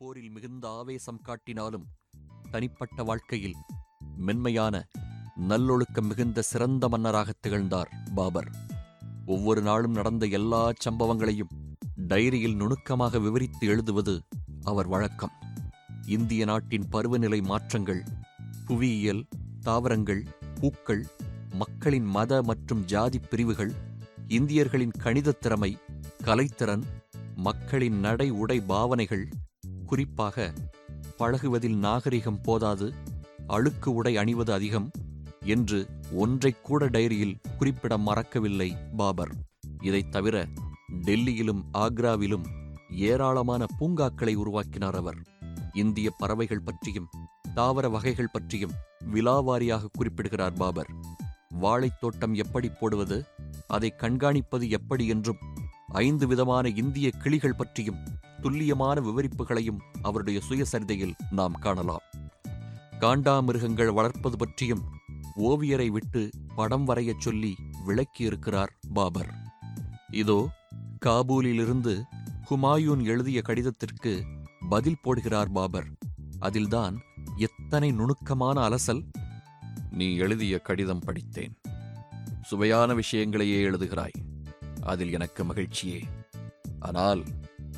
போரில் மிகுந்த ஆவேசம் காட்டினாலும் தனிப்பட்ட வாழ்க்கையில் மென்மையான நல்லொழுக்கம் மிகுந்த சிறந்த மன்னராக திகழ்ந்தார் பாபர். ஒவ்வொரு நாளும் நடந்த எல்லா சம்பவங்களையும் டைரியில் நுணுக்கமாக விவரித்து எழுதுவது அவர் வழக்கம். இந்திய நாட்டின் பருவநிலை மாற்றங்கள் புவியியல் தாவரங்கள் பூக்கள் மக்களின் மத மற்றும் ஜாதி பிரிவுகள் இந்தியர்களின் கணிதத் திறமை கலைத்திறன் மக்களின் நடை உடை பாவனைகள் குறிப்பாக பழகுவதில் நாகரிகம் போதாது அழுக்கு உடை அணிவது அதிகம் என்று ஒன்றைக்கூட டைரியில் குறிப்பிட மறக்கவில்லை பாபர். இதைத் தவிர டெல்லியிலும் ஆக்ராவிலும் ஏராளமான பூங்காக்களை உருவாக்கினார் அவர். இந்திய பறவைகள் பற்றியும் தாவர வகைகள் பற்றியும் விலாவாரியாக குறிப்பிடுகிறார் பாபர். வாழைத் தோட்டம் எப்படி போடுவது அதை கண்காணிப்பது எப்படி என்றும் ஐந்து விதமான இந்திய கிளிகள் பற்றியும் துல்லியமான விவரிப்புகளையும் அவருடைய சுயசரிதையில் நாம் காணலாம். காண்டாமிருகங்கள் வளர்ப்பது பற்றியும் ஓவியரை விட்டு படம் வரையச் சொல்லி விளக்கியிருக்கிறார் பாபர். இதோ காபூலிலிருந்து ஹுமாயூன் எழுதிய கடிதத்திற்கு பதில் போடுகிறார் பாபர். அதில்தான் எத்தனை நுணுக்கமான அலசல் நீ எழுதிய கடிதம் படித்தேன். சுவையான விஷயங்களையே எழுதுகிறாய். அதில் எனக்கு மகிழ்ச்சியே. ஆனால்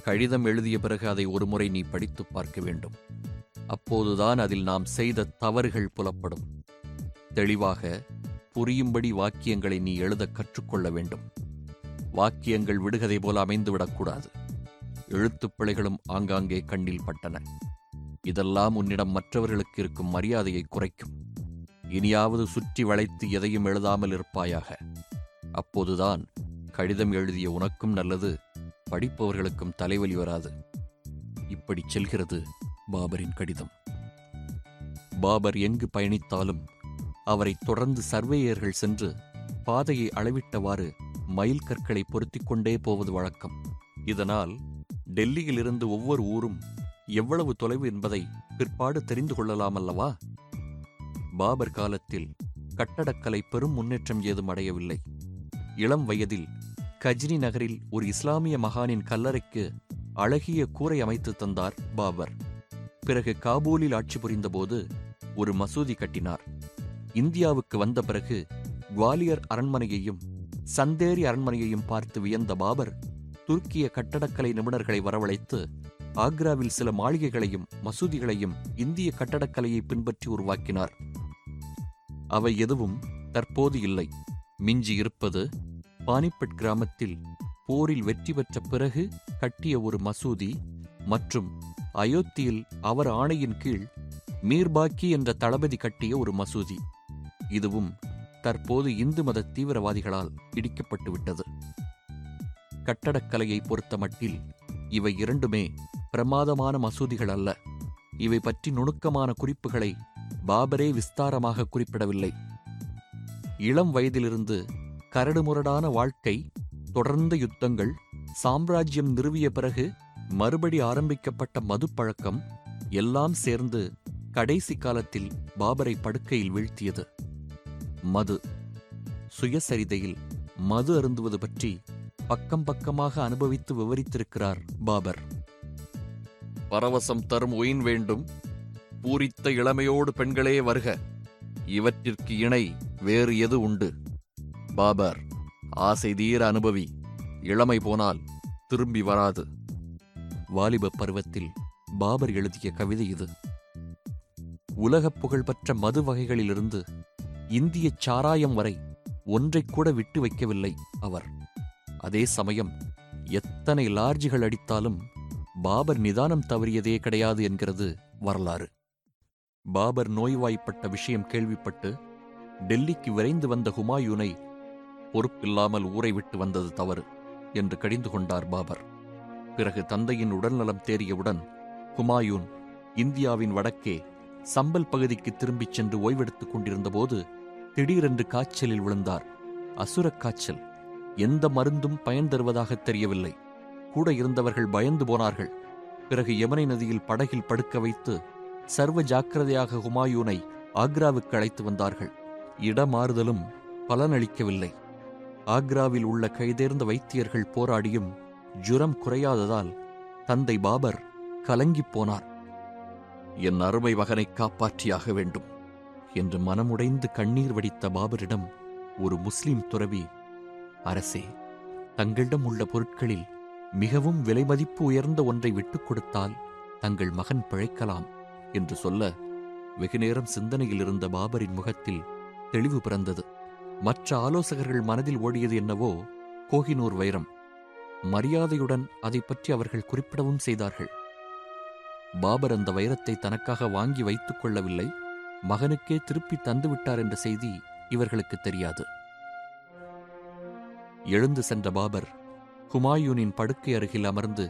கடிதம் எழுதிய பிறகு அதை ஒருமுறை நீ படித்துப் பார்க்க வேண்டும். அப்போதுதான் அதில் நாம் செய்த தவறுகள் புலப்படும். தெளிவாக புரியும்படி வாக்கியங்களை நீ எழுதக் கற்றுக்கொள்ள வேண்டும். வாக்கியங்கள் விடுகதை போல அமைந்துவிடக்கூடாது எழுத்துப் பிழைகளும் ஆங்காங்கே கண்ணில் பட்டன. இதெல்லாம் உன்னிடம் மற்றவர்களுக்கு இருக்கும் மரியாதையை குறைக்கும். இனியாவது சுற்றி வளைத்து எதையும் எழுதாமல் இருப்பாயாக. அப்போதுதான் கடிதம் எழுதிய உனக்கும் நல்லது படிப்பவர்களுக்கும் தலைவலி வராது. இப்படி செல்கிறது பாபரின் கடிதம். பாபர் எங்கு பயணித்தாலும் அவரை தொடர்ந்து சர்வேயர்கள் சென்று பாதையை அளவிட்டவாறு மைல் கற்களை பொருத்திக் கொண்டே போவது வழக்கம். இதனால் டெல்லியிலிருந்து ஒவ்வொரு ஊரும் எவ்வளவு தொலைவு என்பதை பிற்பாடு தெரிந்து கொள்ளலாம் அல்லவா? பாபர் காலத்தில் கட்டடக்கலை பெரும் முன்னேற்றம் ஏதும் அடையவில்லை. இளம் வயதில் கஜினி நகரில் ஒரு இஸ்லாமிய மகானின் கல்லறைக்கு அழகிய கூரை அமைத்து தந்தார் பாபர். பிறகு காபூலில் ஆட்சி புரிந்தபோது ஒரு மசூதி கட்டினார். இந்தியாவுக்கு வந்த பிறகு குவாலியர் அரண்மனையையும் சந்தேரி அரண்மனையையும் பார்த்து வியந்த பாபர் துருக்கிய கட்டடக்கலை நிபுணர்களை வரவழைத்து ஆக்ராவில் சில மாளிகைகளையும் மசூதிகளையும் இந்திய கட்டடக்கலையை பின்பற்றி உருவாக்கினார். அவை எதுவும் தற்போது இல்லை. மிஞ்சி இருப்பது பானிபட் கிராமத்தில் போரில் வெற்றி பெற்ற பிறகு கட்டிய ஒரு மசூதி மற்றும் அயோத்தியில் அவர் ஆணையின் கீழ் மீர்பாக்கி என்ற தளபதி கட்டிய ஒரு மசூதி. இதுவும் தற்போது இந்து மத தீவிரவாதிகளால் இடிக்கப்பட்டுவிட்டது. கட்டடக்கலையை பொறுத்தமட்டில் இவை இரண்டுமே பிரமாதமான மசூதிகள் அல்ல. இவை பற்றி நுணுக்கமான குறிப்புகளை பாபரே விஸ்தாரமாக குறிப்பிடவில்லை. இளம் வயதிலிருந்து கரடுமுரடான வாழ்க்கை தொடர்ந்த யுத்தங்கள் சாம்ராஜ்யம் நிறுவிய பிறகு மறுபடி ஆரம்பிக்கப்பட்ட மதுப்பழக்கம் எல்லாம் சேர்ந்து கடைசி காலத்தில் பாபரை படுக்கையில் வீழ்த்தியது. மது. சுயசரிதையில் மது அருந்துவது பற்றி பக்கம் பக்கமாக அனுபவித்து விவரித்திருக்கிறார் பாபர். பரவசம் தரும் ஒயின் வேண்டும் பூரித்த இளமையோடு பெண்களே வருக. இவற்றிற்கு இணை வேறு எது உண்டு? பாபர். ஆசை தீர அனுபவி. இளமை போனால் திரும்பி வராது. வாலிப பருவத்தில் பாபர் எழுதிய கவிதை இது. உலகப் புகழ்பெற்ற மது வகைகளிலிருந்து இந்திய சாராயம் வரை ஒன்றை கூட விட்டு வைக்கவில்லை அவர். அதே சமயம் எத்தனை லார்ஜிகள் அடித்தாலும் பாபர் நிதானம் தவறியதே கிடையாது என்கிறது வரலாறு. பாபர் நோய்வாய்ப்பட்ட விஷயம் கேள்விப்பட்டு டெல்லிக்கு விரைந்து வந்த ஹுமாயூனை பொறுப்பில்லாமல் ஊரை விட்டு வந்தது தவறு என்று கடிந்து கொண்டார் பாபர். பிறகு தந்தையின் உடல்நலம் தேறியவுடன் ஹுமாயூன் இந்தியாவின் வடக்கே சம்பல் பகுதிக்கு திரும்பிச் சென்று ஓய்வெடுத்துக் கொண்டிருந்தபோது திடீரென்று காய்ச்சலில் விழுந்தார். அசுரக் காய்ச்சல் எந்த மருந்தும் பயன் தருவதாகத் தெரியவில்லை. கூட இருந்தவர்கள் பயந்து போனார்கள். பிறகு யமுனை நதியில் படகில் படுக்க வைத்து சர்வ ஜாக்கிரதையாக ஹுமாயூனை ஆக்ராவுக்கு அழைத்து வந்தார்கள். இடமாறுதலும் பலனளிக்கவில்லை. ஆக்ராவில் உள்ள கைதேர்ந்த வைத்தியர்கள் போராடியும் ஜுரம் குறையாததால் தந்தை பாபர் கலங்கிப் போனார். என் அருமை மகனை காப்பாற்றியாக வேண்டும் என்று மனமுடைந்து கண்ணீர் வடித்த பாபரிடம் ஒரு முஸ்லிம் துறவி அரசே தங்களிடம் உள்ள பொருட்களில் மிகவும் விலைமதிப்பு உயர்ந்த ஒன்றை விட்டுக் கொடுத்தால் தங்கள் மகன் பிழைக்கலாம் என்று சொல்ல வெகுநேரம் சிந்தனையில் இருந்த பாபரின் முகத்தில் தெளிவு பிறந்தது. மற்ற ஆலோசகர்கள் மனதில் ஓடியது என்னவோ கோஹினூர் வைரம். மரியாதையுடன் அதை பற்றி அவர்கள் குறிப்பிடவும் செய்தார்கள். பாபர் அந்த வைரத்தை தனக்காக வாங்கி வைத்துக் கொள்ளவில்லை மகனுக்கே திருப்பி தந்துவிட்டார் என்ற செய்தி இவர்களுக்கு தெரியாது. எழுந்து சென்ற பாபர் ஹுமாயூனின் படுக்கை அருகில் அமர்ந்து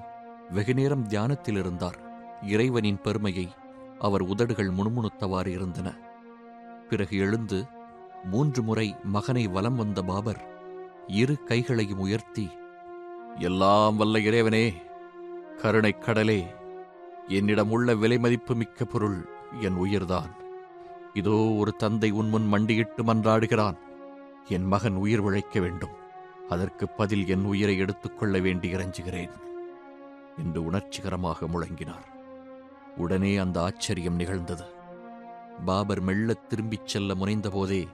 வெகுநேரம் தியானத்தில் இருந்தார். இறைவனின் பெருமையை அவர் உதடுகள் முணுமுணுத்தவாறு இருந்தன. பிறகு எழுந்து மூன்று முறை மகனை வலம் வந்த பாபர் இரு கைகளையும் உயர்த்தி எல்லாம் வல்ல இறைவனே கருணைக் கடலே என்னிடம் உள்ள விலைமதிப்பு மிக்க பொருள் என் உயிர்தான். இதோ ஒரு தந்தை உன் முன் மண்டியிட்டு மன்றாடுகிறான். என் மகன் உயிர் உழைக்க வேண்டும். அதற்கு பதில் என் உயிரை எடுத்துக்கொள்ள வேண்டி இறைஞ்சுகிறேன். என்று உணர்ச்சிகரமாக முழங்கினார். உடனே அந்த ஆச்சரியம் நிகழ்ந்தது. பாபர் மெல்லத் திரும்பிச் செல்ல முனைந்தபோதே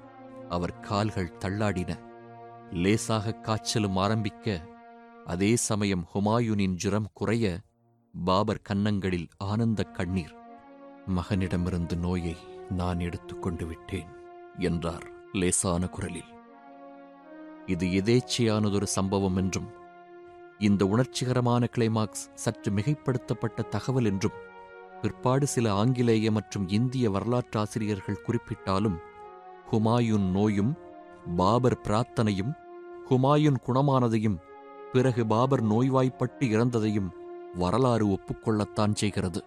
அவர் கால்கள் தள்ளாடின. லேசாக காய்ச்சலும் ஆரம்பிக்க அதே சமயம் ஹுமாயூனின் ஜுரம் குறைய பாபர் கன்னங்களில் ஆனந்தக் கண்ணீர். மகனிடமிருந்து நோயை நான் எடுத்துக்கொண்டு விட்டேன் என்றார் லேசான குரலில். இது எதேச்சையானதொரு சம்பவம் என்றும் இந்த உணர்ச்சிகரமான கிளைமாக்ஸ் சற்று மிகைப்படுத்தப்பட்ட தகவல் என்றும் பிற்பாடு சில ஆங்கிலேய மற்றும் இந்திய வரலாற்றாசிரியர்கள் குறிப்பிட்டாலும் ஹுமாயூன் நோயும் பாபர் பிரார்த்தனையும் ஹுமாயூன் குணமானதையும் பிறகு பாபர் நோய்வாய்ப்பட்டு இறந்ததையும் வரலாறு ஒப்புக்கொள்ளத்தான் செய்கிறது.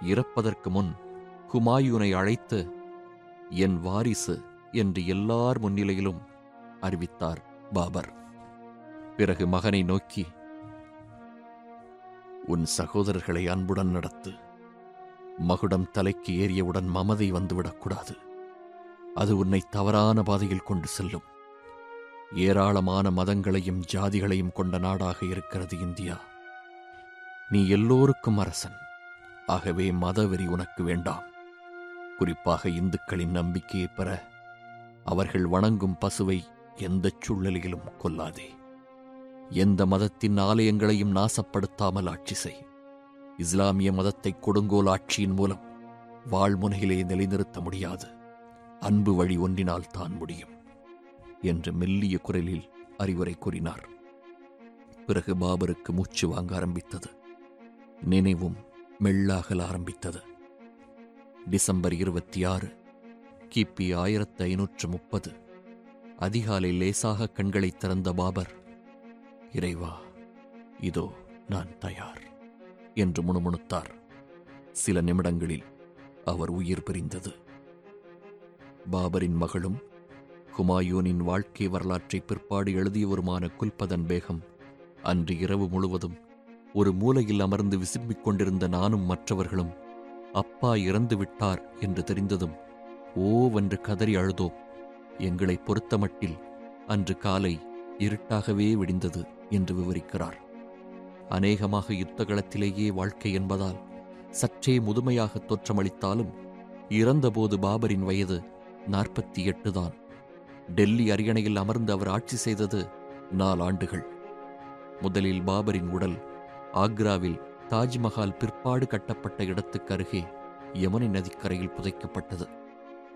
இறப்பதற்கு முன் ஹுமாயூனை அழைத்து என் வாரிசு என்று எல்லார் முன்னிலையிலும் அறிவித்தார் பாபர். பிறகு மகனை நோக்கி உன் சகோதரர்களை அன்புடன் நடத்து. மகுடம் தலைக்கு ஏறியவுடன் மமதை வந்துவிடக்கூடாது. அது உன்னை தவறான பாதையில் கொண்டு செல்லும். ஏராளமான மதங்களையும் ஜாதிகளையும் கொண்ட நாடாக இருக்கிறது இந்தியா. நீ எல்லோருக்கும் அரசன். ஆகவே மதவெறி உனக்கு வேண்டாம். குறிப்பாக இந்துக்களின் நம்பிக்கையை பெற அவர்கள் வணங்கும் பசுவை எந்தச் சூழ்நிலையிலும் கொல்லாதே. எந்த மதத்தின் ஆலயங்களையும் நாசப்படுத்தாமல் ஆட்சி செய். இஸ்லாமிய மதத்தை கொடுங்கோல் ஆட்சியின் மூலம் வாழ்முனையிலே நிலைநிறுத்த முடியாது. அன்பு வழி ஒன்றினால் தான் முடியும் என்று மெல்லிய குரலில் அறிவுரை கூறினார். பிறகு பாபருக்கு மூச்சு வாங்க ஆரம்பித்தது. நினைவும் மெல்லாகல் ஆரம்பித்தது. டிசம்பர் இருபத்தி ஆறு கிபி ஆயிரத்து ஐநூற்று முப்பது அதிகாலை லேசாக கண்களை திறந்த பாபர் இறைவா இதோ நான் தயார் என்று முணுமுணுத்தார். சில நிமிடங்களில் அவர் உயிர் பிரிந்தது. பாபரின் மகளும் ஹுமாயூனின் வாழ்க்கை வரலாற்றை பிற்பாடு எழுதியவருமான குல்பதன் பேகம் அன்று இரவு முழுவதும் ஒரு மூலையில் அமர்ந்து விசும்பிக் கொண்டிருந்த நானும் மற்றவர்களும் அப்பா இறந்து விட்டார் என்று தெரிந்ததும் ஓவென்று கதறி அழுதோம். எங்களை பொறுத்தமட்டில் அன்று காலை இருட்டாகவே விடிந்தது என்று விவரிக்கிறார். அநேகமாக யுத்தகளத்திலேயே வாழ்க்கை என்பதால் சற்றே முதுமையாக தோற்றமளித்தாலும் இறந்தபோது பாபரின் வயது நாற்பத்தி எட்டு தான். டெல்லி அரியணையில் அமர்ந்து அவர் ஆட்சி செய்தது நாலாண்டுகள் முதலில் பாபரின் உடல் ஆக்ராவில் தாஜ்மஹால் பிற்பாடு கட்டப்பட்ட இடத்துக்கு அருகே யமுனை நதிக்கரையில் புதைக்கப்பட்டது.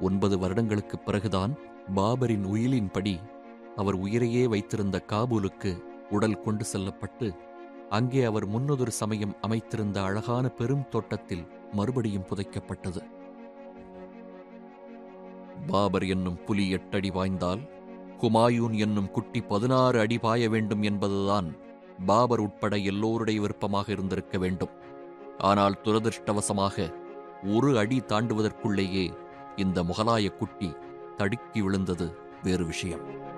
ஒன்பது வருடங்களுக்குப் பிறகுதான் பாபரின் உயிலின்படி அவர் உயிரையே வைத்திருந்த காபூலுக்கு உடல் கொண்டு செல்லப்பட்டு அங்கே அவர் முன்னதொரு சமயம் அமைத்திருந்த அழகான பெரும் தோட்டத்தில் மறுபடியும் புதைக்கப்பட்டது. பாபர் என்னும் புலி எட்டடி பாய்ந்தால் ஹுமாயூன் என்னும் குட்டி பதினாறு அடி பாய வேண்டும் என்பதுதான் பாபர் உட்பட எல்லோருடைய விருப்பமாக இருந்திருக்க வேண்டும். ஆனால் துரதிருஷ்டவசமாக ஒரு அடி தாண்டுவதற்குள்ளேயே இந்த முகலாய குட்டி தடுக்கி விழுந்தது வேறு விஷயம்.